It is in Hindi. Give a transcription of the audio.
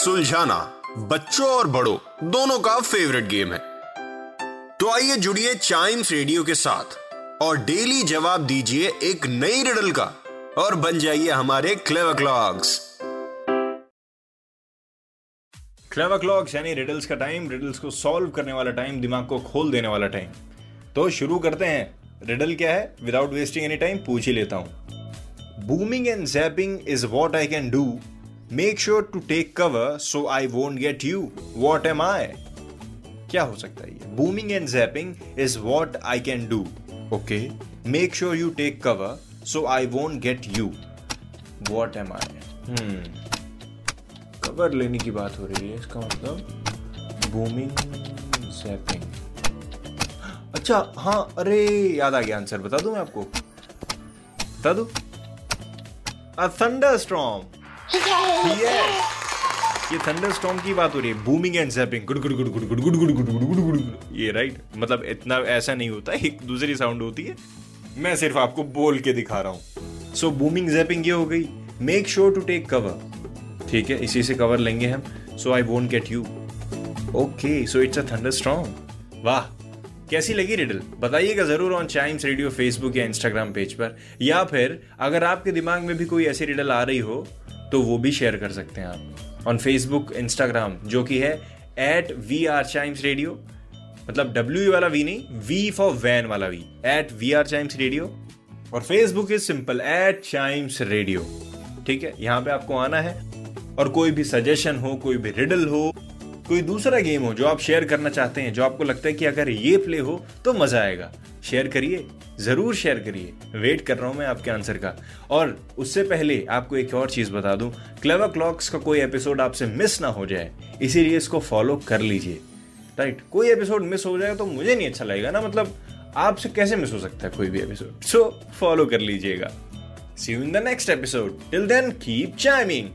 सुलझाना, बच्चों और बड़ों, दोनों का फेवरेट गेम है। तो आइए जुड़िए चाइम्स रेडियो के साथ और डेली जवाब दीजिए एक नई रिडल का और बन जाइए हमारे क्लेव क्लॉक्स क्लेवर क्लॉक्स यानी रिडल्स का टाइम रिडल्स को सॉल्व करने वाला टाइम दिमाग को खोल देने वाला टाइम तो शुरू करते हैं। रिडल क्या है? विदाउट वेस्टिंग एनी टाइम पूछ ही लेता हूँ। Booming and zapping is what I can do make sure to take cover so I won't get you what am I क्या हो सकता है ये? Booming and zapping is what I can do okay make sure you take cover so I won't get you what am I cover लेने की बात हो रही है, इसका मतलब बूमिंग जैपिंग अच्छा हाँ अरे, याद आ गया आंसर बता दूँ मैं आपको? बता दूँ? अ थंडरस्टॉर्म यस ये थंडरस्टॉर्म की बात हो रही है booming and zapping good good good good good good good good good good good ये राइट मतलब इतना ऐसा नहीं होता एक दूसरी साउंड होती है मैं सिर्फ़ आपको बोल के दिखा रहा हूँ सो बूमिंग जैपिंग ये हो गई make sure to take cover ठीक है इसी से कवर लेंगे हम so I won't get you okay so it's a thunder thunderstorm वाह कैसी लगी रिडल बताइएगा ज़रूर ऑन चाइम्स रेडियो फेसबुक या इंस्टाग्राम पेज पर या फिर अगर आपके दिमाग में भी कोई ऐसी रिडल आ रही हो तो वो भी शेयर कर सकते हैं आप। ऑन फेसबुक इंस्टाग्राम जो कि है at we are Chimes radio मतलब डब्ल्यू वाला वी नहीं वी फॉर वैन वाला V at we are Chimes radio और Facebook is simple at Chimes radio ठीक है, यहाँ पे आपको आना है। और कोई भी सजेशन हो, कोई भी रिडल हो, कोई दूसरा गेम हो, जो आप शेयर करना चाहते हैं, जो आपको लगता है कि अगर ये प्ले हो तो मज़ा आएगा। शेयर करिए। ज़रूर शेयर करिए। वेट कर रहा हूँ मैं आपके आंसर का। और उससे पहले आपको एक और चीज़ बता दूँ क्लेवर क्लॉक्स का कोई एपिसोड आपसे मिस ना हो जाए, इसीलिए इसको फॉलो कर लीजिए। राइट कोई एपिसोड मिस हो जाए तो मुझे नहीं अच्छा लगेगा ना मतलब आपसे कैसे मिस हो सकता है कोई भी एपिसोड सो फॉलो कर लीजिएगा। See you in the next episode till then keep chiming